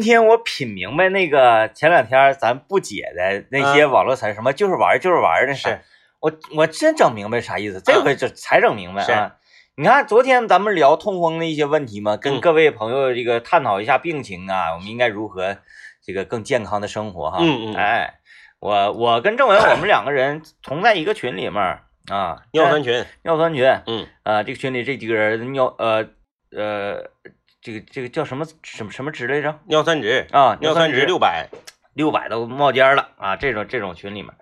今天我品明白那个前两天咱不解的那些网络词儿，什么就是玩儿就是玩儿的是，我我真整明白啥意思，这回这才整明白是。啊。你看昨天咱们聊痛风的一些问题嘛，跟嗯。各位朋友这个探讨一下病情啊，我们应该如何这个更健康的生活哈。嗯嗯哎，我我跟郑文我们两个人同在一个群里面儿啊，尿酸群，尿酸群，嗯。啊，这个群里这几个人尿呃呃，这个这个叫什么什么什么值来着？尿酸值，啊，尿酸值六百，六百都冒尖儿了啊！这种这种群里面，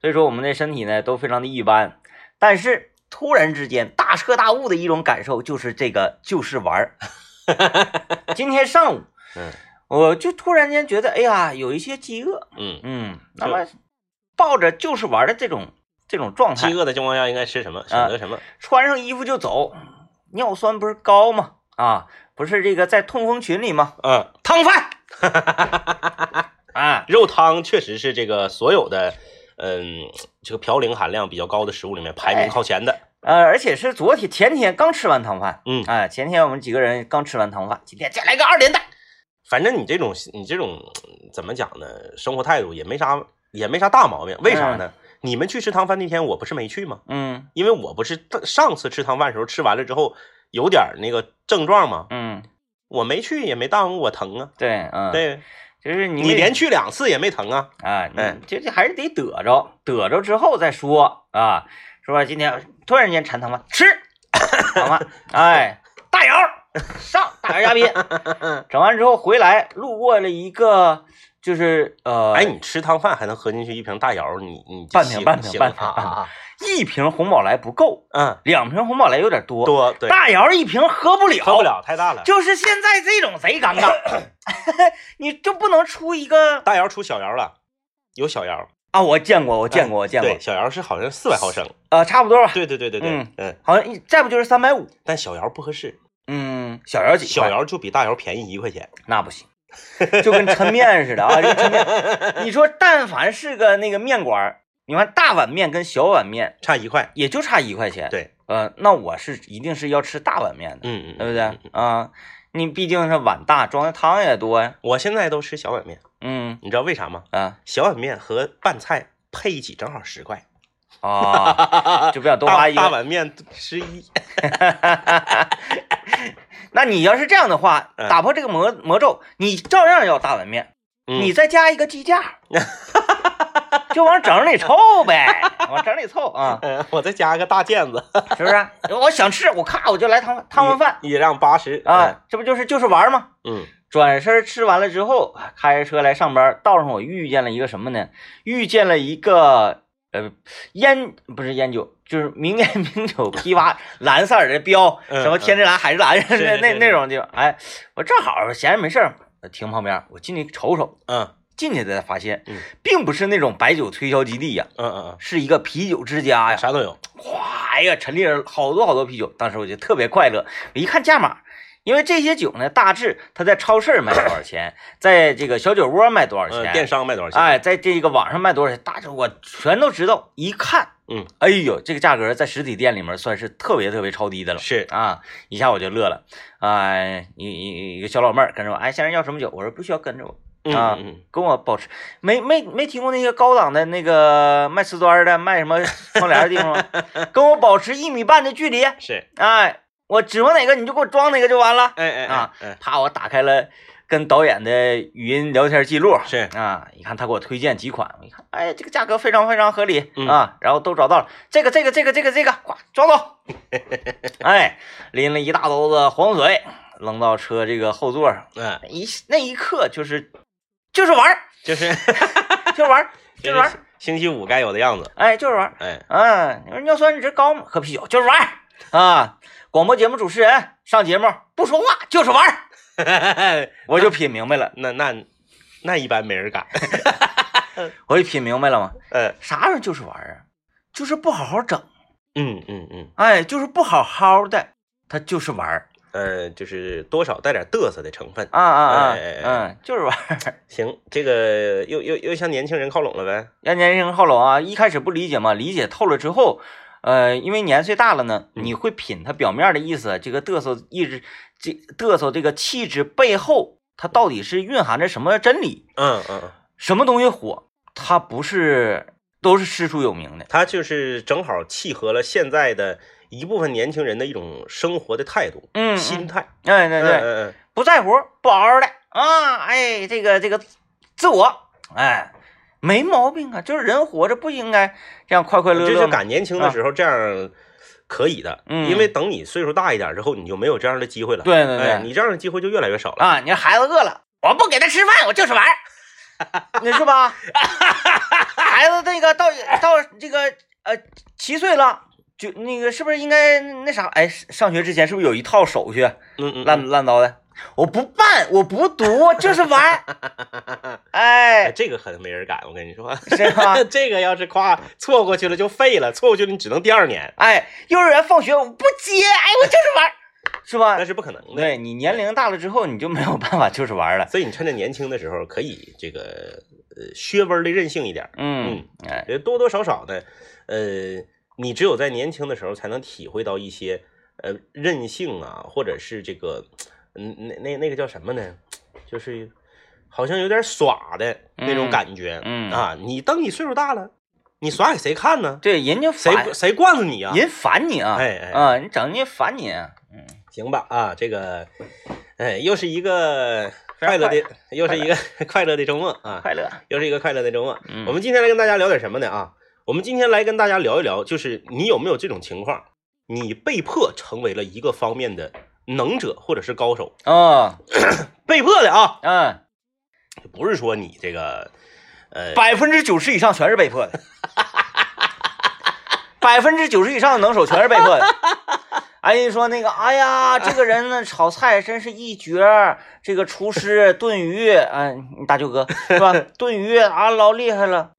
所以说我们的身体呢都非常的一般，但是突然之间大彻大悟的一种感受就是这个就是玩儿。今天上午，嗯我就突然间觉得，哎呀，有一些饥饿，嗯，嗯，那么抱着就是玩儿的这种这种状态饥，饿的情况下应该吃什么？选择什么？穿上衣服就走，尿酸不是高吗？啊，不是这个在痛风群里吗？嗯，汤饭，啊，肉汤确实是这个所有的，嗯，这个嘌呤含量比较高的食物里面排名靠前的。呃，而且是昨天前天刚吃完汤饭，嗯哎，前天我们几个人刚吃完汤饭，今天再来个二连蛋，反正你这种你这种嗯怎么讲呢？生活态度也没啥也没啥大毛病。为啥呢？你们去吃汤饭那天，我不是没去吗？嗯因为我不是上次吃汤饭的时候吃完了之后有点那个症状吗？嗯，我没去也没耽误我疼啊。对，嗯，，对就是你你连去两次也没疼啊。啊，嗯你这这还是得得着，得着之后再说啊，是吧？今天突然间馋汤饭，吃好吗，哎，大姚上大姚嘉宾，整完之后回来，路过了一个就是呃，哎，你吃汤饭还能喝进去一瓶大窑，你你半瓶行半瓶行半瓶半啊啊一瓶红宝来不够，嗯两瓶红宝来有点多，嗯，多对，大姚一瓶喝不了，喝不。了太大了。就是现在这种贼尴尬，你就不能出一个大姚出小姚了，有小姚，啊？我见过，我见过，我见过对，，小姚是好像四百毫升。呃，差不多吧，对对对对对，嗯嗯，好像一再不就是三百五，但小姚不合适，嗯，小姚几小姚就比大姚便宜一块钱。那不行，就跟抻面似的啊，就跟抻面。你说，但凡是个那个面馆儿，你看大碗面跟小碗面差一块。也就差一块钱，，对，呃，那我是一定是要吃大碗面的，嗯嗯，对不对嗯？啊，你毕竟是碗大，装的汤也多呀，我现在都吃小碗面，嗯你知道为啥吗？啊小碗面和拌菜配一起正好十块，啊，就不想多花一大大。碗面十一。那你要是这样的话，嗯打破这个魔魔咒，你照样要大碗面，嗯你再加一个鸡架，就往整里凑呗，往整里凑啊。嗯，我再加个大毽子，是不是？我想吃，我咔我就来汤汤碗饭一让八十啊，，这不就是就是玩吗？嗯转身吃完了之后，开着车来上班，道上我遇见了一个什么呢？遇见了一个呃烟不是烟酒，就是名烟名酒批发蓝色儿的标，嗯什么天之蓝、海之蓝那那那种地方。哎，我正好闲着没事儿，停旁边，我进去瞅瞅。嗯进去才发现嗯，并不是那种白酒推销基地呀，嗯嗯嗯是一个啤酒之家呀嗯，。啥都有。哗呀，陈列了好多好多啤酒，当时我就特别快乐。我一看价码，因为这些酒呢，大致它在超市卖多少钱，在这个小酒窝卖多少嗯，钱，电商卖多少钱？哎，在这个网上卖多少钱，大致我全都知道。一看，嗯，哎呦，这个价格在实体店里面算是特别特别超低的了。是啊，一下我就乐了。啊，一一一个小老妹儿跟着我，哎，先生要什么酒？我说不需要跟着我。嗯啊跟我保持没没没听过那些高档的那个卖瓷砖的、卖什么 窗帘的地方吗？跟我保持一米半的距离，是，哎，我指挥哪个你就给我装哪个就完了。哎哎啊哎。啪，我打开了跟导演的语音聊天记录，是。啊，一看他给我推荐几款，我一看，哎，这个价格非常非常合理、嗯。啊，然后都找到了，这个这个这个这个这个，咵装走，哎，拎了一大兜子黄水扔到车这个后座上，嗯，一那一刻就是就是玩儿，就是 就是玩儿，就是玩儿就是，星期五该有的样子。哎，就是玩儿。哎，嗯，你说尿酸值高吗？喝啤酒就是玩儿啊。广播节目主持人上节目不说话就是玩儿，我就品明白了，那那那一般没人敢。我就品明白了嘛。呃，啥玩意儿就是玩儿啊？就是不好好整，嗯嗯嗯，哎，就是不好好的，他就是玩儿呃，就是多少带点嘚瑟的成分。啊啊啊，嗯，就是玩儿。行，这个又又又向年轻人靠拢了呗。让年轻人靠拢啊！一开始不理解嘛，理解透了之后，呃，因为年岁大了呢，嗯你会品他表面的意思，这个嘚瑟一直，这嘚瑟这个气质背后它到底是蕴含着什么真理？嗯嗯嗯，什么东西火？它不是都是师出有名的。它就是正好契合了现在的一部分年轻人的一种生活的态度、嗯，心态。哎，对对，嗯嗯不在乎，不嗷嗷的啊！哎，这个这个自我，哎，没毛病啊。就是人活着不应该这样快快乐乐，就乐吗？是赶年轻的时候这样可以的，嗯因为等你岁数大一点之后，你就没有这样的机会了。对对对哎，你这样的机会就越来越少了。啊，你说孩子饿了，我不给他吃饭，我就是玩儿，你是吧？孩子这个到到这个呃七岁了，就那个是不是应该那啥？哎，上学之前是不是有一套手续嗯嗯，烂烂糟的？我不办，我不读，就是玩儿。哎，哎，这个可没人敢，我跟你说，是吧？这个要是夸错过去了就废了，错过去了你只能第二年，哎，幼儿园放学我不接，哎，我就是玩儿，是吧那？是不可能的。对你年龄大了之后，你就没有办法就是玩儿了。所以你趁着年轻的时候，可以这个呃削温的任性一点，嗯，哎，呃多多少少的，呃，你只有在年轻的时候才能体会到一些呃任性啊，或者是这个，嗯，那那那个叫什么呢？就是好像有点耍的那种嗯感觉，嗯啊，你等你岁数大了，你耍给谁看呢？对，人家谁谁惯着你啊？人烦你啊，哎哎啊，你整人家烦你，嗯，行吧啊，这个，哎，又是一个 快乐的，又是一个快乐的周末啊，快乐，又是一个快乐的周末。嗯我们今天来跟大家聊点什么呢啊？我们今天来跟大家聊一聊，就是你有没有这种情况，你被迫成为了一个方面的能者或者是高手，啊，被迫的啊，嗯，不是说你这个，呃，百分之九十以上全是被迫的，百分之九十以上的能手全是被迫的。哎，你说那个，哎呀，这个人呢，炒菜真是一绝，这个厨师炖鱼，哎，你大舅哥是吧？炖鱼啊，老厉害了。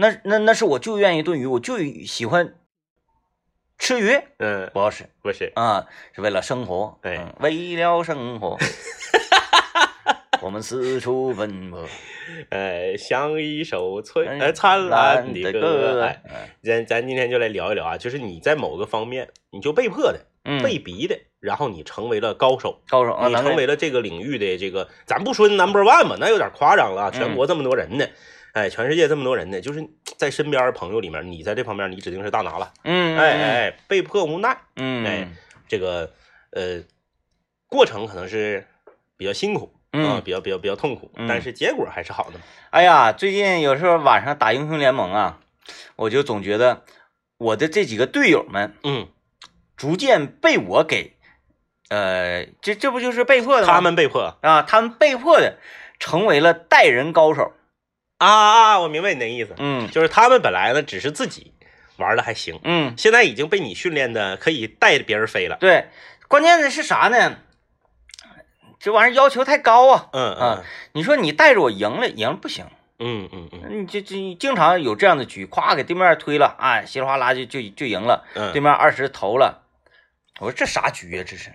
那那那是我就愿意炖鱼，我就喜欢吃鱼，嗯，不好使不是，啊，是为了生活，对嗯为了生活，我们四处奔波，呃，像一首璀哎呃灿烂的歌。歌，哎，咱咱今天就来聊一聊啊，就是你在某个方面，你就被迫的、嗯，被逼的，然后你成为了高手。高手啊，你成为了这个领域的这个，咱不说 number one 嘛，那有点夸张了啊。嗯全国这么多人呢，哎，全世界这么多人呢，就是在身边朋友里面，你在这方面你指定是大拿了。嗯，哎哎，哎，被迫无奈，嗯，哎这个呃过程可能是比较辛苦啊，嗯，比较比较比较痛苦，嗯但是结果还是好的嘛。哎呀，最近有时候晚上打英雄联盟啊，我就总觉得我的这几个队友们嗯，逐渐被我给，呃，这这不就是被迫的吗？他们被迫啊，他们被迫的成为了带人高手。啊啊，我明白你的意思，嗯。就是他们本来呢只是自己玩的还行，嗯，现在已经被你训练的可以带着别人飞了。对，关键的是啥呢？这玩意儿要求太高啊！嗯嗯啊你说你带着我赢了，赢了不行，嗯嗯嗯。你这这经常有这样的局，咵给对面推了，啊，稀里哗啦就就就赢了，嗯，对面二十投了，我说这啥局呀、这是，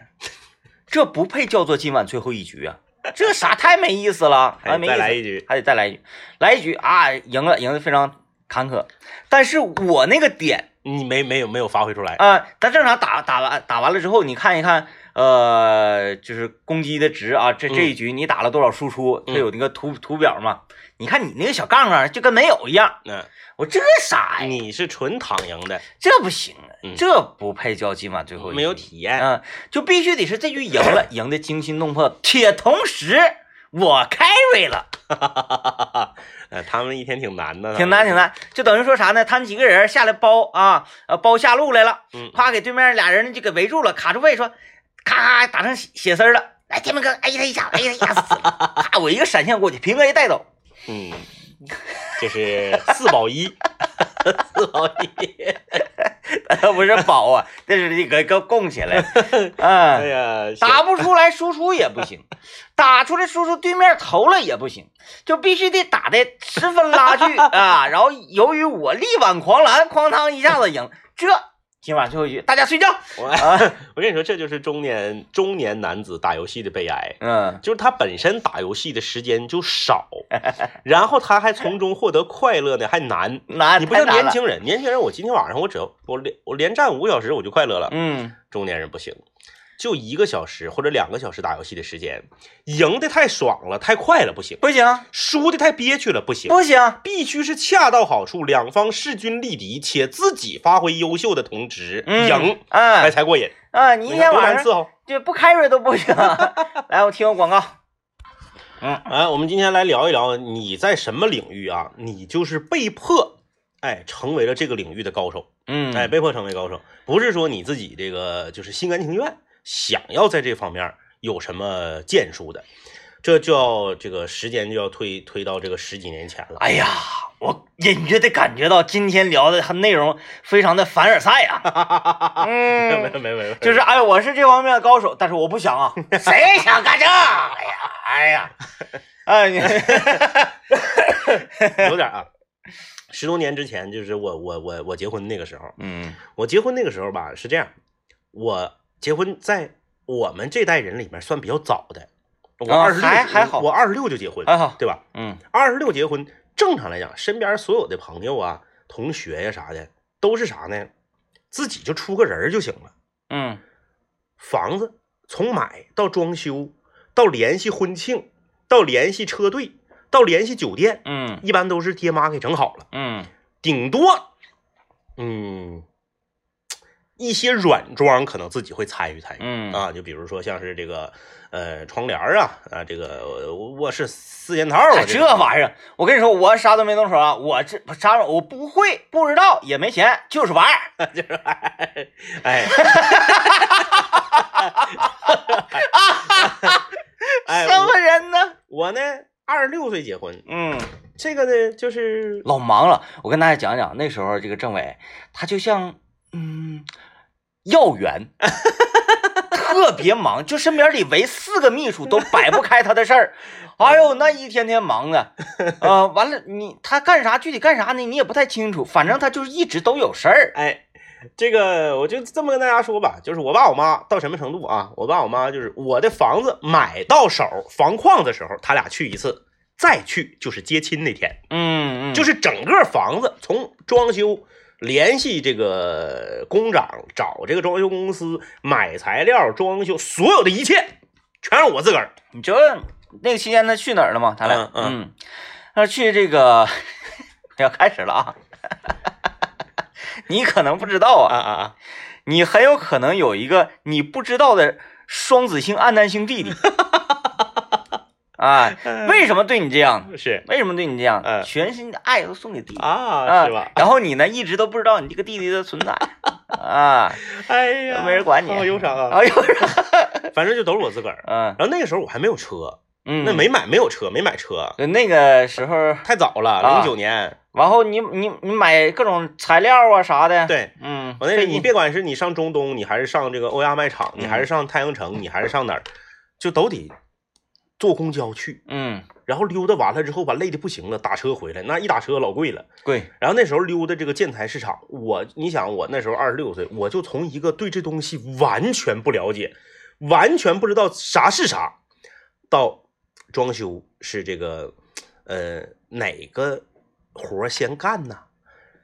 这不配叫做今晚最后一局啊！这啥太没意思了，还没意思，再来一局。还得再来一局，来一局啊，赢了，赢得非常坎坷。但是我那个点你没没有没有发挥出来，啊，咱正常打打完打完了之后，你看一看，呃，就是攻击的值啊，这这一局你打了多少输出，它嗯有那个图图表嘛？你看你那个小杠杠就跟没有一样，嗯，我这啥呀？你是纯躺赢的，这不行啊嗯，这不配叫今晚最后一局没有体验。嗯，就必须得是这局赢了，赢得惊心动魄，且同时我 carry 了，哈 呃，他们一天挺难的，挺难挺。难，就等于说啥呢？他们几个人下来包啊，呃，包下路来了，嗯，啪给对面俩人就给围住了，卡住位说，咔咔打成血血丝了。来，天门哥，哎呀他一下，哎呀一下死了，啪我一个闪现过去，平 A 带走。嗯，就是四保一，四保一。他不是保啊，这是你给给供起来，哎 啊，呀，打不出来输出也不行，打出来输出对面投了也不行，就必须得打的十分拉锯 啊。然后由于我力挽狂澜，哐当一下子赢，这今晚最后一局，大家睡觉我啊。我跟你说，这就是中年中年男子打游戏的悲哀。嗯就是他本身打游戏的时间就少，然后他还从中获得快乐呢，还难。难，你不像年轻人，年轻人我今天晚上我只要我连我连战五个小时我就快乐了。嗯中年人不行，就一个小时或者两个小时打游戏的时间，赢的太爽了，太快了不行，不行输的太憋屈了不行，不行，必须是恰到好处，两方势均力敌，且自己发挥优秀的同时嗯赢，哎哎才过瘾。啊，你一天晚上难伺候。就不开瑞都不行。来，我听个广告。嗯哎，我们今天来聊一聊你在什么领域啊？你就是被迫，哎，成为了这个领域的高手，嗯，哎，被迫成为高手，不是说你自己这个就是心甘情愿想要在这方面有什么建树的，这就要这个时间就要推推到这个十几年前了。哎呀，我隐约的感觉到今天聊的内容非常的凡尔赛啊。没有没嗯，有没有没有，就是哎，我是这方面的高手，但是我不想啊，谁想干这？哎呀，哎呀，哎你，有点啊。十多年之前，就是我我我我结婚那个时候，嗯我结婚那个时候吧是这样，我结婚在我们这代人里面算比较早的，我啊二十六还还好我二十六就结婚，还好对吧？嗯二十六结婚，正常来讲，身边所有的朋友啊、同学呀、啥的，都是啥呢？自己就出个人儿就行了。嗯房子从买到装修，到联系婚庆，到联系车队，到联系酒店，嗯一般都是爹妈给整好了。嗯顶多，嗯，一些软装可能自己会参与参与、嗯啊，就比如说像是这个呃窗帘啊啊，这个呃卧室四件套啊，哎这玩意儿，我跟你说，我啥都没动手啊，我这啥我不会，不知道，也没钱，就是玩儿。就是玩哎 哎哎，什么人呢？我呢二十六岁结婚，嗯，这个呢就是老忙了。我跟大家讲讲，那时候这个政委他就像嗯要员，特别忙，就身边里围四个秘书都摆不开他的事儿。哎呦，那一天天忙的，呃，完了你他干啥具体干啥呢？你也不太清楚，反正他就是一直都有事儿。哎。这个我就这么跟大家说吧，就是我爸我妈到什么程度啊？我爸我妈就是我的房子买到手，房况的时候，他俩去一次，再去就是接亲那天。嗯嗯，就是整个房子从装修、联系这个工长、找这个装修公司、买材料、装修，所有的一切全是我自个儿。你知道那个期间他去哪儿了吗？他俩嗯嗯嗯，他去这个 要开始了啊。你可能不知道啊，啊啊啊！你很有可能有一个你不知道的双子星、暗淡星弟弟。啊，为什么对你这样？是。为什么对你这样？嗯。全心的爱都送给弟弟。啊，是吧？然后你呢，一直都不知道你这个弟弟的存在。啊，哎呀，没人管你。好忧伤啊！好忧伤，反正就都是我自个儿。嗯。然后那个时候我还没有车，嗯，那没买，没有车，没买车，那个时候，太早了，啊。零九年。然后你你你买各种材料啊啥的，，对，嗯，我那你别管是你上中东，你还是上这个欧亚卖场，你还是上太阳城，你还是上哪儿，就都得坐公交去。嗯，然后溜达完了之后吧，累的不行了，打车回来，那一打车老贵了。贵，然后那时候溜达这个建材市场，我你想我那时候二十六岁，我就从一个对这东西完全不了解，完全不知道啥是啥，到装修是这个呃哪个活先干呢？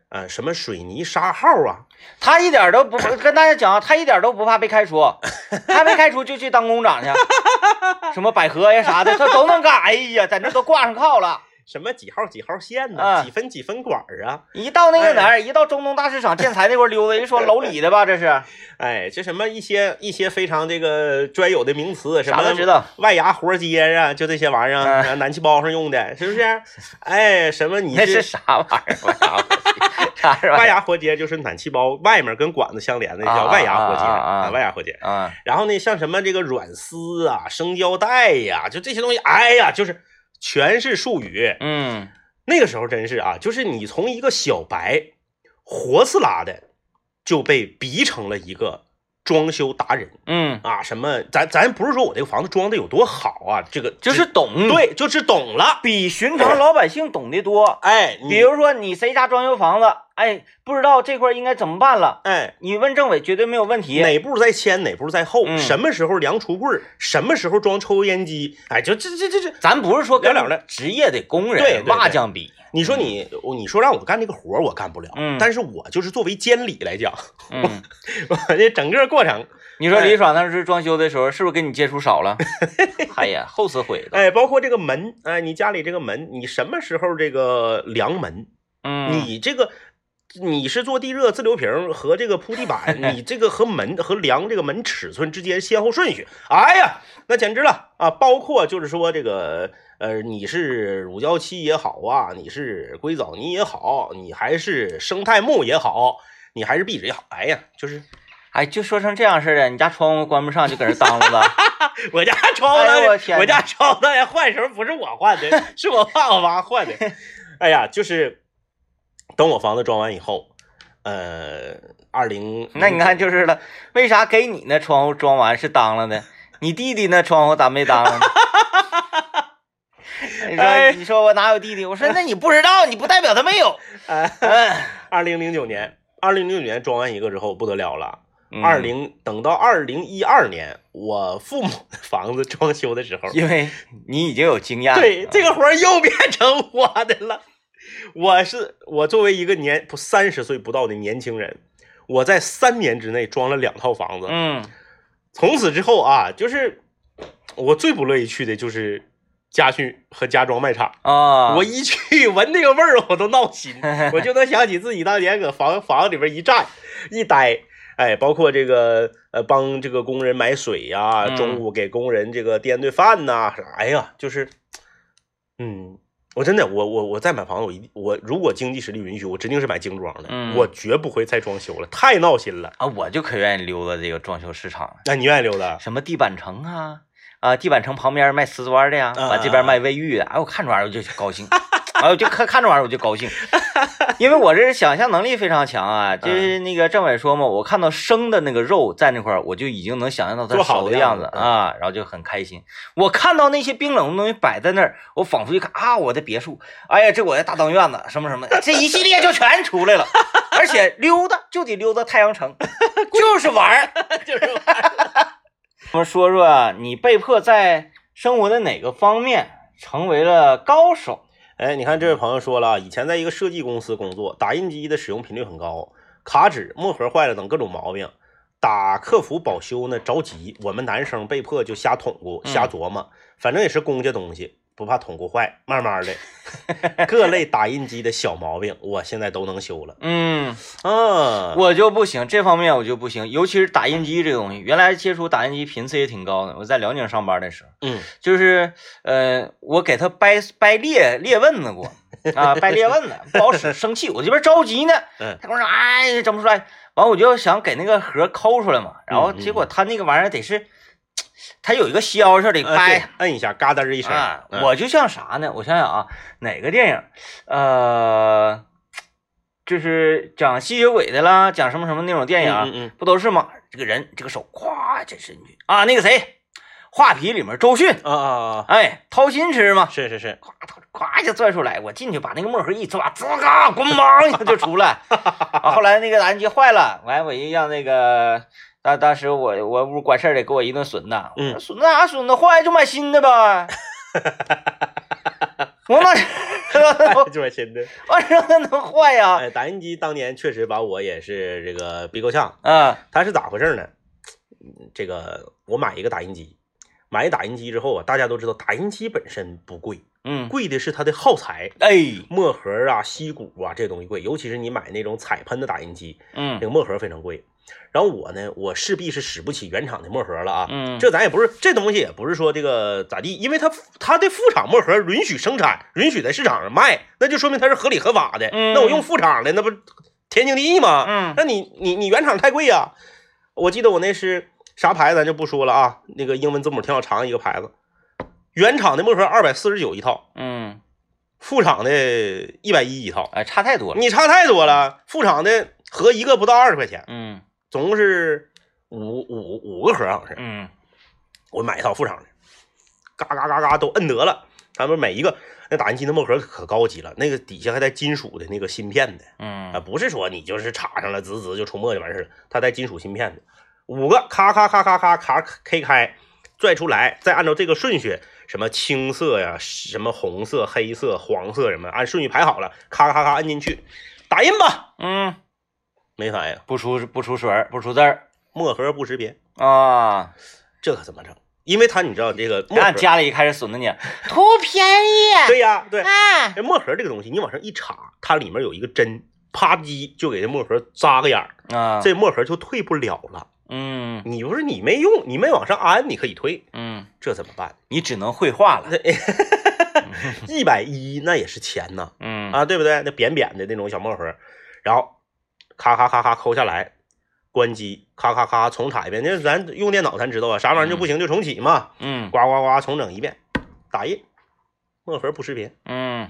啊，什么水泥沙号啊？他一点都不跟大家讲，他一点都不怕被开除，他被开除就去当工长去，什么百合呀啥的，他都能干。哎呀，在那都挂上靠了。什么几号几号线呢？啊几分几分管儿啊？一到那个哪儿，一到中东大市场建材那块溜达，人说楼里的吧，这是 哎，这什么一些一些非常这个专有的名词，什么都知道。外牙活接啊，就这些玩意儿啊，气包上用的，是不是？哎，什么你这是啥玩意儿？外牙活结就是暖气包外面跟管子相连的叫外牙活结啊外牙活结。啊，然后呢，像什么这个软丝啊、生胶带呀、就这些东西，哎呀，就是全是术语。嗯那个时候真是啊，就是你从一个小白，活刺啦的就被逼成了一个装修达人嗯，啊！什么，咱咱不是说我这个房子装的有多好啊，这个就是懂，，对，就是懂了。比寻常老百姓懂得多。哎，比如说你谁家装修房子，哎，不知道这块应该怎么办了，哎，你问政委绝对没有问题。哪步在前，哪步在后，嗯什么时候量橱柜，什么时候装抽油烟机，哎，就这这这这，咱不是说跟了了的职业的工人、对瓦匠比，你说你你说让我干这个活儿，我干不了，嗯但是我就是作为监理来讲，嗯，我这整个过程，你说李爽当时装修的时候，是不是跟你接触少了？哎呀，后死悔了。哎，包括这个门，哎，你家里这个门，你什么时候这个量门？嗯，你这个你是做地热自流平和这个铺地板，你这个和门和量这个门尺寸之间先后顺序，哎呀，那简直了啊！包括就是说这个呃，你是乳胶漆也好啊，你是硅藻泥也好，你还是生态木也好，你还是壁纸也好，哎呀，就是哎，就说成这样似的，你家窗户关不上就搁这当了吧？我家窗户哎我天我家窗户当年换时候不是我换的，是我爸我妈换的。哎呀，就是等我房子装完以后，呃，二零 那你看就是了，为啥给你那窗户装完是当了呢，你弟弟那窗户咋没当了呢？你哎说你说我哪有弟弟？我说那你不知道，你不代表他没有。哎，嗯，二零零九年，二零零九年装完一个之后不得了了。嗯二零等到二零一二年，我父母的房子装修的时候，因为你已经有经验了。对这个活儿又变成我的了。我是我作为一个年不三十岁不到的年轻人，我在三年之内装了两套房子。嗯，从此之后啊，就是我最不乐意去的就是家训和家装卖场。啊，我一去闻那个味儿，我都闹心，我就能想起自己当年搁房房子里边一站一待，哎，包括这个呃帮这个工人买水呀、嗯中午给工人这个掂顿饭呐、哎呀，就是，嗯，我真的我我我再买房子，我一定我如果经济实力允许，我指定是买精装的，嗯我绝不会再装修了，太闹心了。啊，我就可愿意溜达这个装修市场了，那你愿意溜达？什么地板城啊，啊，地板城旁边卖瓷砖的呀，啊完这边卖卫浴的，哎，我看着玩意儿我就高兴，哎，我就看看这玩意儿我就高兴，因为我这是想象能力非常强啊，就是那个政委说嘛，我看到生的那个肉在那块儿，我就已经能想象到它熟的样子啊，然后就很开心。我看到那些冰冷的东西摆在那儿，我仿佛一看啊，我的别墅，哎呀，这我的大当院子，什么什么，这一系列就全出来了，而且溜达就得溜达太阳城，就是玩儿。就是玩儿我们说说啊，你被迫在生活的哪个方面成为了高手？哎，你看这位朋友说了啊，以前在一个设计公司工作，打印机的使用频率很高，卡纸、墨盒坏了等各种毛病，打客服保修呢着急，我们男生被迫就瞎捅咕、瞎琢磨，反正也是公家东西，不怕捅咕坏，慢慢的，各类打印机的小毛病，我现在都能修了。嗯，啊，我就不行，这方面我就不行，尤其是打印机这个东西。原来接触打印机频次也挺高的，我在辽宁上班的时候，嗯就是呃，我给他掰掰裂裂纹子过啊，掰裂纹子不好使，生气，我这边着急呢，嗯他跟我说哎整不出来，完我就想给那个盒抠出来嘛，然后结果他那个玩意儿得是，它有一个削是得呃掰。对摁一下，嘎噔一声。啊，嗯我就像啥呢？我想想啊，哪个电影？呃，就是讲吸血鬼的啦，讲什么什么那种电影，嗯嗯嗯不都是吗？这个人这个手咵这伸进去啊，那个谁，画皮里面周迅，啊啊啊，哎，掏心吃嘛，是是是，咵咵一下拽出来，我进去把那个墨盒一抓，滋嘎咣当一下就出来。啊，后来那个打印机坏了，完我一让那个。当当时我我屋管事儿的给我一顿损呐，嗯损那啥损的坏就买新的呗。我哪就买新的。我说那能坏呀？哎，打印机当年确实把我也是这个逼够呛。啊，它是咋回事呢？嗯这个我买一个打印机，买一打印机之后啊，大家都知道打印机本身不贵，嗯，贵的是它的耗材，哎，墨盒啊、锡鼓啊这东西贵，尤其是你买那种彩喷的打印机，嗯那个墨盒非常贵。然后我呢，我势必是使不起原厂的墨盒了啊。嗯，这咱也不是这东西，也不是说这个咋地，因为它它的副厂墨盒允许生产，允许在市场上卖，那就说明它是合理合法的。嗯那我用副厂的，那不天经地义吗？嗯那你你你原厂太贵呀、我记得我那是啥牌子，咱就不说了啊，那个英文字母挺好长一个牌子，原厂的墨盒二百四十九一套，嗯，副厂的一百一一套，哎，差太多了。你差太多了。副厂的合一个不到二十块钱，嗯总共是五五五个盒，好像是。嗯我买一套副厂的，嘎嘎嘎嘎都摁得了。他们每一个那打印机的墨盒可高级了，那个底下还带金属的那个芯片的啊，嗯不是说你就是插上了滋滋就出墨就完事儿了，它带金属芯片的。五个咔咔咔咔咔咔 K 开，拽出来，再按照这个顺序，什么青色呀，什么红色、黑色、黄色什么，按顺序排好了，咔咔咔摁进去，打印吧，嗯，没反应，不出不出水儿，不出字儿。墨盒不识别。啊，这可怎么整？因为它你知道这个俺家里一开始损的你，图便宜，对呀，对，哎，这墨盒这个东西，你往上一插，它里面有一个针，啪叽就给这墨盒扎个眼儿，啊，这墨盒就退不了了。嗯你不是你没用，你没往上安，你可以退，嗯，这怎么办？你只能绘画了，一百一那也是钱呐，嗯啊，对不对？那扁扁的那种小墨盒，然后咔咔咔咔抠下来，关机，咔咔咔重插一遍。那咱用电脑咱知道啊，啥玩意儿就不行就重启嘛，嗯呱呱呱重整一遍，打印，墨盒不识别，嗯，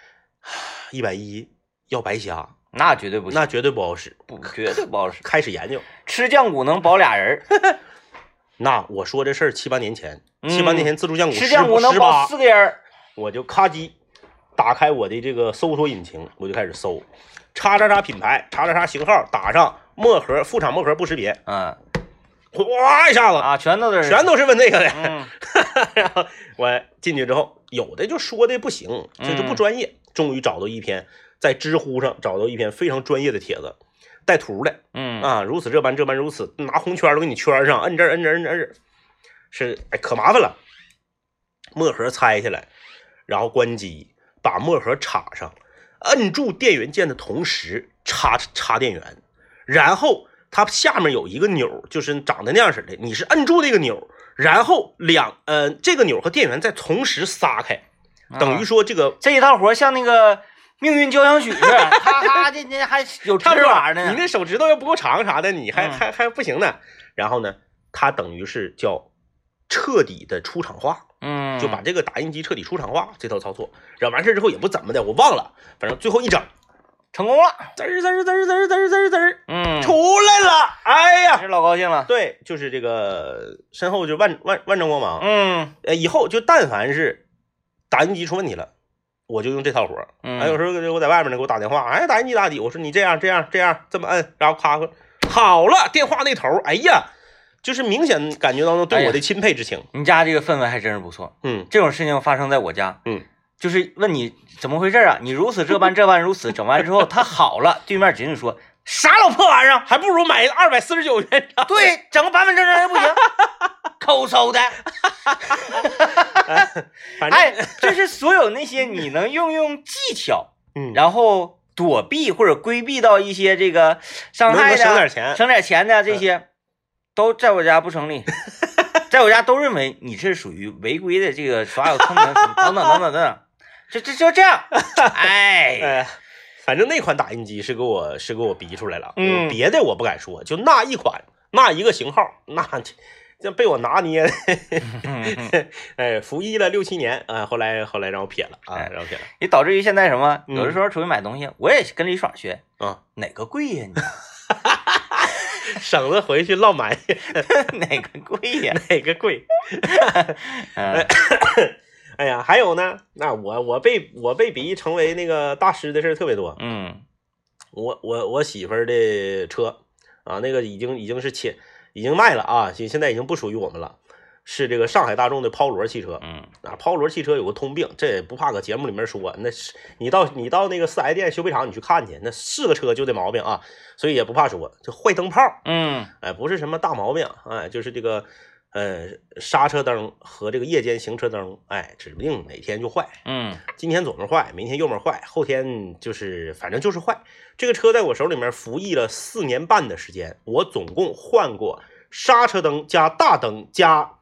一百一要白瞎，那绝对不行，那绝对不好使。不绝对不好使，开始研究，吃酱骨能保俩人儿，那我说这事儿七八年前，嗯七八年前自助酱骨吃酱骨能保，四个人，我就咔叽打开我的这个搜索引擎，我就开始搜，叉叉叉品牌，叉叉叉型号，打上墨盒，副厂墨盒不识别，嗯。哗一下子。啊，全都是，全都是问这个的。嗯。然 后我进去之后，有的就说的不行，这就不专业。终于找到一篇在知乎上找到一篇非常专业的帖子，带图的。嗯。啊，如此这般这般如此，拿红圈都给你圈上，摁这儿摁这儿摁这儿摁这，是哎可麻烦了。墨盒拆下来，然后关机，把墨盒插上，摁住电源键的同时插插电源，然后它下面有一个钮，就是长得那样式的，你是摁住那个钮，然后两呃这个钮和电源再同时撒开，等于说这个这一套活像那个命运交响曲似的，咔咔的，那还有差不多指法呢。你那手指头要不够长啥的，你还、嗯还还不行呢。然后呢，它等于是叫彻底的出厂化，嗯，就把这个打印机彻底出厂化这套操作。然后完事儿之后也不怎么的，我忘了，反正最后一整，成功了。滋儿滋儿滋儿滋儿滋儿滋儿滋儿嗯，出来了。哎呀，是老高兴了。对，就是这个身后就万万万丈光芒。嗯呃，以后就但凡是打印机出问题了，我就用这套活儿。嗯，还有时候我在外面呢，给我打电话，哎，打印机咋地？我说你这样这样这样这么摁，然后咔好了，电话那头儿，哎呀，就是明显感觉到哎呀对我的钦佩之情。你家这个氛围还真是不错。嗯这种事情发生在我家，嗯，就是问你怎么回事啊？你如此这般这般如此，整完之后 他好了，对面仅仅说啥老破玩意儿？还不如买二百四十九元。对，整个板板正正还不行，抠搜的。反正、哎，就是所有那些你能运用技巧，嗯，然后躲避或者规避到一些这个伤害的、省点钱省点钱的这些，都在我家不成立。在我家都认为你是属于违规的这个耍有聪明等等等等等等，就就就这样。哎，哎，反正那款打印机是给我是给我逼出来了，嗯别的我不敢说，就那一款那一个型号，那这被我拿捏的，嗯 哎，服役了六七年啊，后来后来让我撇了啊，哎让我撇了也导致于现在什么，嗯有的时候出去买东西，我也跟李爽学，啊，哪个贵呀？省得回去落埋汰 哪个贵呀？哪个贵。嗯 哎呀，还有呢，那我我被我被逼成为那个大师的事儿特别多。嗯我我我媳妇儿的车啊，那个已经已经是切已经卖了啊，现现在已经不属于我们了，是这个上海大众的抛罗汽车嗯啊。抛罗汽车有个通病，这也不怕搁节目里面说，那是你到你到那个四 S 店修配厂你去看去，那是个车就这毛病啊，所以也不怕说，就坏灯泡。嗯哎，不是什么大毛病，哎，就是这个，呃，刹车灯和这个夜间行车灯，哎，指不定哪天就坏。嗯今天左面坏，明天右面坏，后天就是反正就是坏。这个车在我手里面服役了四年半的时间，我总共换过刹车灯加大灯加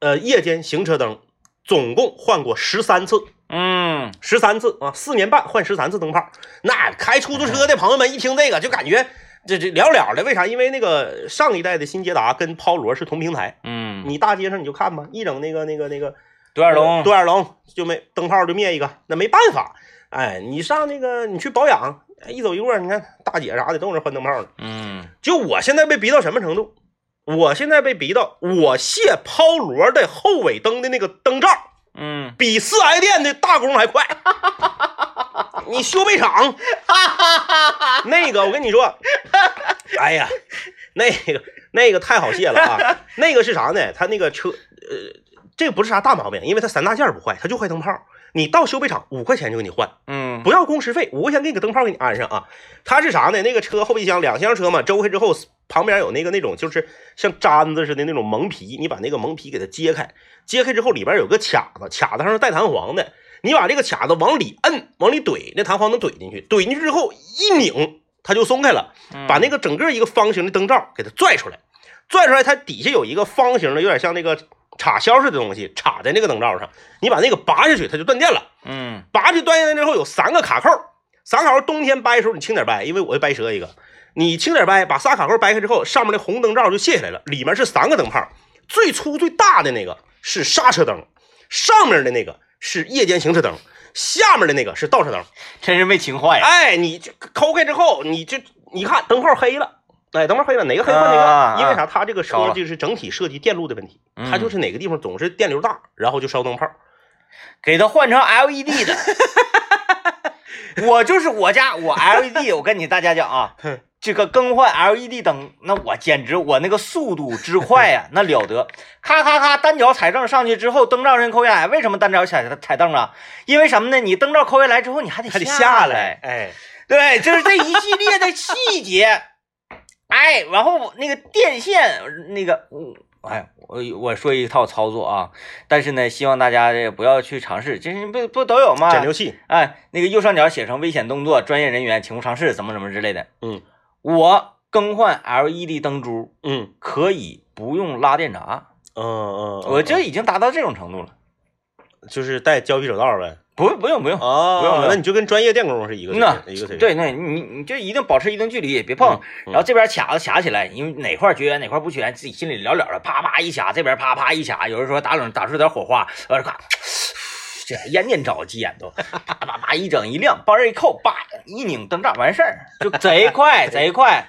呃夜间行车灯，总共换过十三次。嗯十三次啊，四年半换十三次灯泡。那开出租车的朋友们一听这个就感觉这这了了的，为啥？因为那个上一代的新捷达跟抛罗是同平台，嗯，你大街上你就看吧，一整那个那个那个独眼龙，独眼龙就没灯泡就灭一个，那没办法。哎，你上那个你去保养，哎一走一过，你看大姐啥的都搁那换灯泡的。嗯就我现在被逼到什么程度？我现在被逼到我卸抛螺的后尾灯的那个灯罩。嗯，比四 S 店的大工还快。你修配厂，那个我跟你说，哎呀，那个那个太好卸了啊！那个是啥呢？他那个车，呃，这个不是啥大毛病，因为他三大件不坏，他就坏灯泡。你到修配厂五块钱就给你换，嗯。不要工时费，五块钱给你个灯泡给你安上啊。它是啥呢？那个车后备箱两厢车嘛，周开之后旁边有那个那种就是像毡子似的那种蒙皮，你把那个蒙皮给它揭开，揭开之后里边有个卡子，卡子上是带弹簧的，你把这个卡子往里摁，往里怼，那弹簧能怼进去，怼进去之后一拧，它就松开了，嗯。把那个整个一个方形的灯罩给它拽出来，拽出来它底下有一个方形的，有点像那个插销似的东西插在那个灯罩上，你把那个拔下去，它就断电了。嗯拔下去断电之后有三个卡扣，三个卡扣冬天掰的时候你轻点掰，因为我会掰折一个，你轻点掰，把仨卡扣掰开之后，上面的红灯罩就卸下来了，里面是三个灯泡，最粗最大的那个是刹车灯，上面的那个是夜间行车灯，下面的那个是倒车灯。真是没情坏呀。哎，你这抠开之后，你这你看灯泡黑了。哎，灯泡黑了，哪个黑换哪个？啊因为啥？它这个车就是整体设计电路的问题，嗯它就是哪个地方总是电流大，然后就烧灯泡。给它换成 LED 的。我就是我家我 LED，我跟你大家讲啊，这个更换 LED 灯，那我简直我那个速度之快呀、那了得！咔咔咔，单脚踩正上去之后，灯罩先抠下来。为什么单脚踩踩凳啊？因为什么呢？你灯罩抠下来之后，你还得还得下下来，哎，对，就是这一系列的细节。哎，然后那个电线，那个，嗯哎，我我说一套操作啊，但是呢，希望大家这不要去尝试，这是不不都有吗？减流器，哎，那个右上角写成危险动作，专业人员请勿尝试，怎么怎么之类的。嗯我更换 LED 灯珠嗯可以不用拉电闸，嗯嗯，我这已经达到这种程度了。就是带胶皮手套呗。不不用不用，哦不用不用那你就跟专业电工是一个水那，一个水平。对那，你你就一定保持一定距离，别碰。嗯然后这边卡子卡起来，因为哪块绝缘哪块不绝缘，自己心里了了的，啪啪一卡，这边啪啪一卡，有人说打冷打出点火花，呃，咔，这烟念着急眼都，啪啪啪一整一亮，帮人一扣，叭一拧灯罩完事儿，就贼快贼快。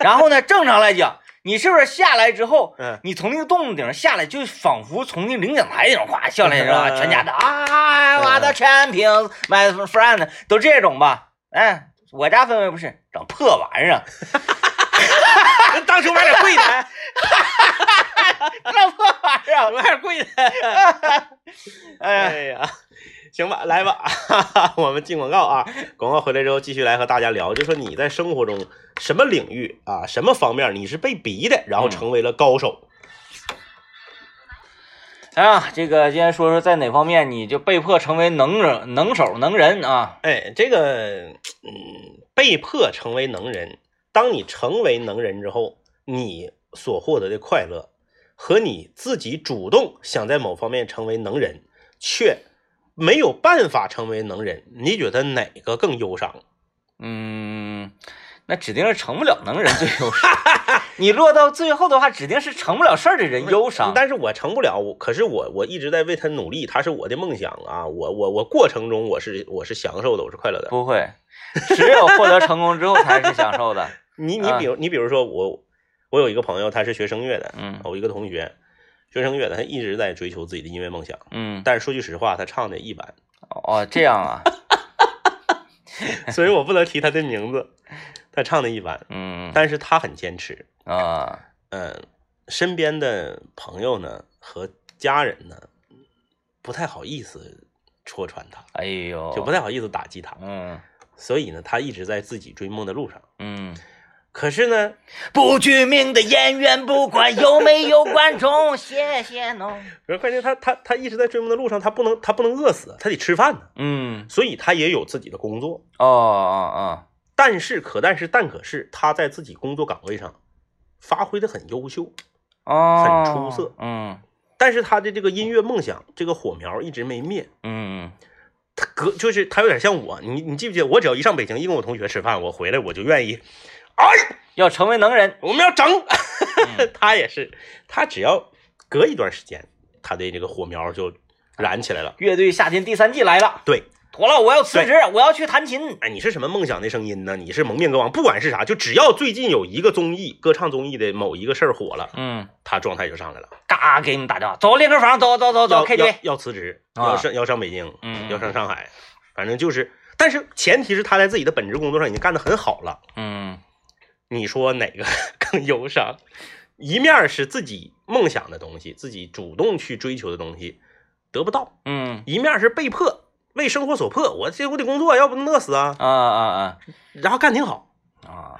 然后呢，正常来讲，你是不是下来之后，嗯你从那个洞顶上下来，就仿佛从那领奖台那种哗下来是吧？嗯全家的啊，我的 champions my friend 都这种吧？哎，我家氛围不是整破玩意儿，当初买点贵的，整破玩意儿，买点贵的。哎呀，哎呀，行吧，来吧，哈哈，我们进广告啊。广告回来之后，继续来和大家聊，就说你在生活中什么领域啊，什么方面你是被逼的，然后成为了高手。哎呀，这个今天说说在哪方面你就被迫成为能人、能手、能人啊？哎，这个，嗯，被迫成为能人。当你成为能人之后，你所获得的快乐，和你自己主动想在某方面成为能人，却没有办法成为能人，你觉得哪个更忧伤？嗯，那指定是成不了能人最忧伤。你落到最后的话，指定是成不了事儿的人忧伤。但是我成不了，我可是我我一直在为他努力，他是我的梦想啊！我我我过程中我是我是享受的，我是快乐的。不会，只有获得成功之后才是享受的。你你比如你比如说我我有一个朋友，他是学声乐的，嗯我一个同学学声乐的，他一直在追求自己的音乐梦想，嗯，但是说句实话，他唱的一般，哦，这样啊，所以我不能提他的名字，他唱的一般，嗯但是他很坚持，啊，嗯，身边的朋友呢和家人呢不太好意思戳穿他，哎呦，就不太好意思打击他，嗯。所以呢，他一直在自己追梦的路上。嗯，可是呢，不具名的演员，不管有没有观众，谢谢侬。关键他，他他一直在追梦的路上，他不能他不能饿死，他得吃饭呢，嗯，所以他也有自己的工作。哦哦哦但是可但是但可是他在自己工作岗位上发挥的很优秀，哦哦，很出色嗯但是他的这个音乐梦想这个火苗一直没灭。嗯他隔就是他有点像我，你你记不记得？我只要一上北京，一跟我同学吃饭，我回来我就愿意，哎，要成为能人。我们要整。嗯 他也是，他只要隔一段时间，他的这个火苗就燃起来了。乐队夏天第三季来了，对，妥了，我要辞职，我要去弹琴。哎，你是什么梦想的声音呢？你是蒙面歌王，不管是啥，就只要最近有一个综艺歌唱综艺的某一个事儿火了，嗯，他状态就上来了。嘎给你们打电话，走练歌房，走走走走要 KTV 要。要辞职，啊要上要上北京，嗯要上上海，反正就是，但是前提是他在自己的本职工作上已经干得很好了。嗯你说哪个 更忧伤？一面是自己梦想的东西，自己主动去追求的东西，得不到，嗯一面是被迫为生活所迫，我这我得工作，要不能饿死啊。啊啊啊然后干挺好，啊！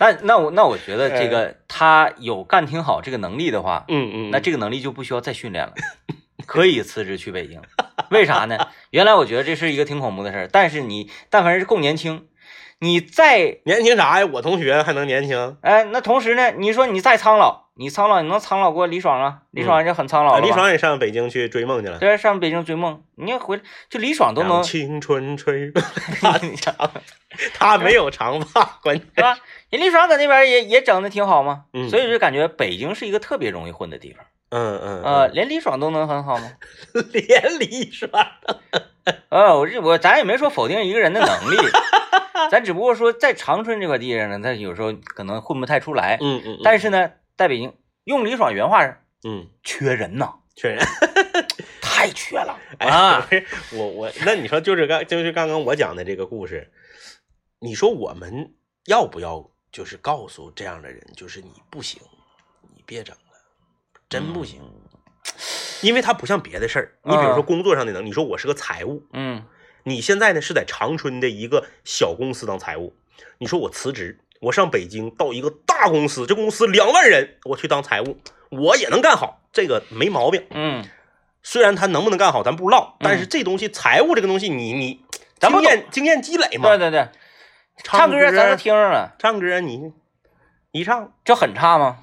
那那我那我觉得这个他有干挺好这个能力的话，嗯嗯，那这个能力就不需要再训练了，可以辞职去北京。为啥呢？原来我觉得这是一个挺恐怖的事儿，但是你但凡是够年轻，你再年轻啥呀？我同学还能年轻？哎，那同时呢，你说你再苍老，你苍老你能苍老过李爽啊？李爽人家很苍老李爽也上北京去追梦去了。对，上北京追梦，你要回来就李爽都能，青春吹，你知道吧他没有长发，关键是吧？人李爽搁那边也也整的挺好嘛，嗯所以就感觉北京是一个特别容易混的地方。嗯嗯呃，，连李爽都能很好吗？嗯连李爽，呃，我这我咱也没说否定一个人的能力，咱只不过说在长春这块地上呢，他有时候可能混不太出来。嗯嗯，但是呢，在北京用李爽原话是嗯，缺人呐，缺人。太缺了 哎啊！，我我那你说就是刚就是刚刚我讲的这个故事，你说我们要不要就是告诉这样的人，就是你不行，你别整了，真不行，因为它不像别的事儿，你比如说嗯工作上的能，你说我是个财务，嗯你现在呢是在长春的一个小公司当财务，你说我辞职，我上北京到一个大公司，这公司两万人，我去当财务，我也能干好，这个没毛病。嗯，虽然他能不能干好咱不知道，但是这东西财务这个东西你，你咱不经验经验积累嘛。对对对，唱歌咱都听着了，唱歌你一唱这很差吗？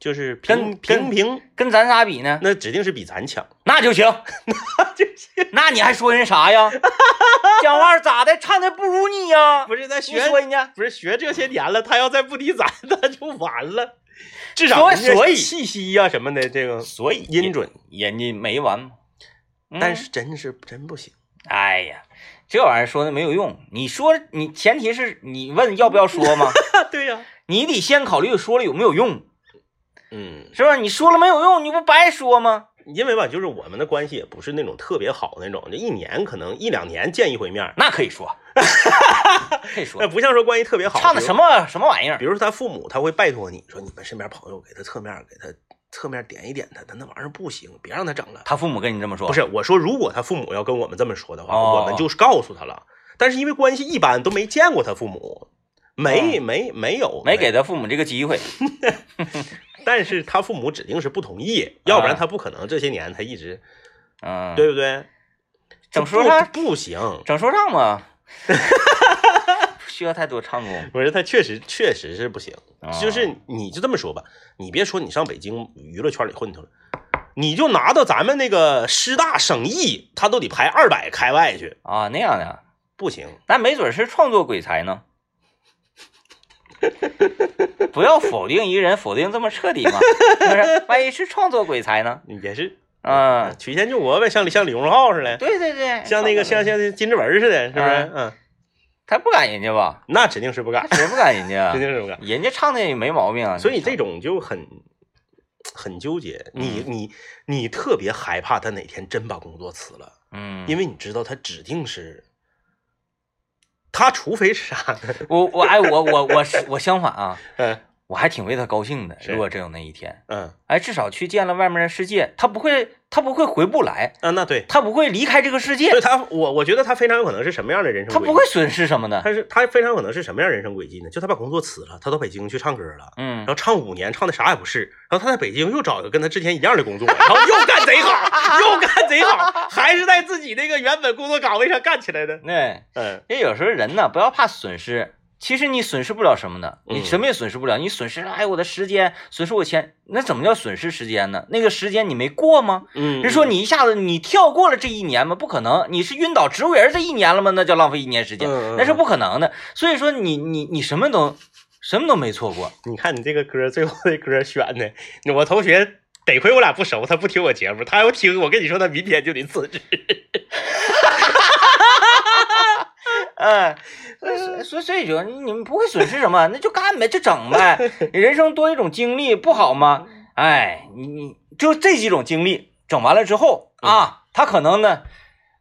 就是平平平，跟咱仨比呢，那指定是比咱强。那就行，那就行，那你还说人啥呀？讲话咋的？唱的不如你呀？不是在学说人家，不是学这些年了，他要再不敌咱，那就完了。至少所以气息呀、什么的，这个所以音准，人家没完但是真是真不行。哎呀，这玩意儿说的没有用。你说你前提是你问要不要说吗？对呀、你得先考虑说了有没有用，嗯，是吧？你说了没有用，你不白说吗？因为吧，就是我们的关系也不是那种特别好那种，就一年可能一两年见一回面，那可以说，可以说那，不像说关系特别好。唱的什么？什么玩意儿比？如说他父母，他会拜托你说，你们身边朋友给他侧面给他侧面点一点他，他那玩意儿不行，别让他整了。他父母跟你这么说，不是我说，如果他父母要跟我们这么说的话，哦我们就是告诉他了。但是因为关系一般，都没见过他父母，没没没有没给。他父母这个机会。但是他父母指定是不同意，要不然他不可能这些年他一直嗯，对不对？整说唱，不行，整说唱嘛，不需要太多唱功。不是他确实确实是不行。啊就是你就这么说吧，你别说你上北京娱乐圈里混去了，你就拿到咱们那个师大省艺，他都得排二百开外去，啊，那样的，不行。那没准是创作鬼才呢。不要否定一个人，否定这么彻底嘛，是不是？万一是创作鬼才呢？也是，嗯，曲线救国呗，像像李荣浩似的，对对对，像那个像像金志文似的，是不是？嗯嗯，他不赶人家吧？那指定是不敢，谁不敢人家啊 指？定是不敢。人家唱的也没毛病啊。所以这种就很很纠结，你你你特别害怕他哪天真把工作辞了，嗯，因为你知道他指定是。他除非是啥 呢？我我哎我我我是我相反啊，嗯我还挺为他高兴的。如果真有那一天，嗯哎，至少去见了外面的世界，他不会他不会回不来，啊，那对，他不会离开这个世界所以，他我我觉得他非常有可能是什么样的人生轨迹？他不会损失什么的。他是他非常有可能是什么样人生轨迹呢？就他把工作辞了，他到北京去唱歌了，嗯然，后唱五年，唱的啥也不是，然后他在北京又找一个跟他之前一样的工作，然后又干贼好，又干贼好，还是在自己那个原本工作岗位上干起来的。那，嗯因为有时候人呢，不要怕损失。其实你损失不了什么的，你嗯什么也损失不了。你损失了，哎，我的时间，损失我钱，那怎么叫损失时间呢？那个时间你没过吗？嗯，人说你一下子你跳过了这一年吗？不可能，你是晕倒植物人这一年了吗？那叫浪费一年时间，那是不可能的。所以说你你你什么都什么都没错过。你看你这个歌，最后的歌选的，我同学得亏我俩不熟，他不听我节目，他要听，我跟你说，他明天就得辞职。嗯，所以所以所以说你们不会损失什么，那就干呗，就整呗。人生多一种经历不好吗？哎，你你就这几种经历整完了之后啊，他可能呢，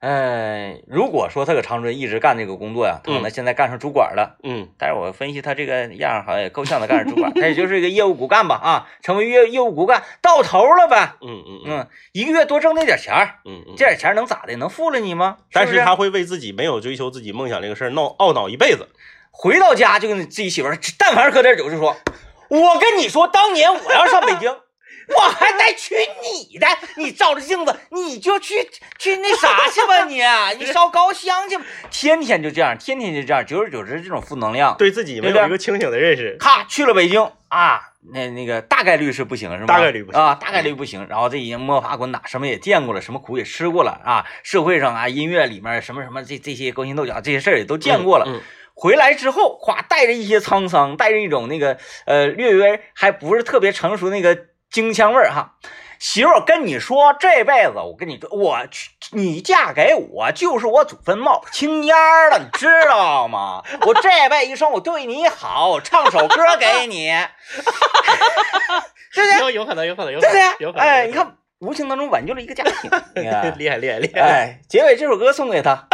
呃，如果说他搁长春一直干这个工作呀，他可能现在干上主管了。嗯但是我分析他这个样儿好像也够呛他干上主管，他也就是一个业务骨干吧啊，成为业业务骨干到头了呗。嗯嗯嗯嗯，一个月多挣那点钱儿，嗯嗯，这点钱能咋的？能负了你吗？但是他会为自己没有追求自己梦想这个事儿闹懊恼一辈子。回到家就跟自己媳妇儿，但凡是喝点酒就说：“我跟你说，当年我要上北京，我还带娶你的。你照着镜子，你就去去那啥去吧 你，你烧高香去吧。天天就这样，天天就这样，久而久之这种负能量，对自己没有一个清醒的认识。咔去了北京啊，那那个大概率是不行是吗？大概率不行啊，大概率不行。然后这已经摸爬滚打，什么也见过了，什么苦也吃过了啊。社会上啊，音乐里面什么什么这这些勾心斗角这些事儿也都见过了。嗯回来之后，哗，带着一些沧桑，带着一种那个呃略微还不是特别成熟那个京腔味儿哈。媳妇儿，我跟你说，这辈子我跟你说，我去你嫁给我就是我祖坟冒青烟儿了，你知道吗？我这辈子一生我对你好，唱首歌给你，对不对？有有可能，有可能，有可能，有对？可能。哎，有可能你看，无形当中挽救了一个家庭，厉害厉害厉害！哎，结尾这首歌送给他。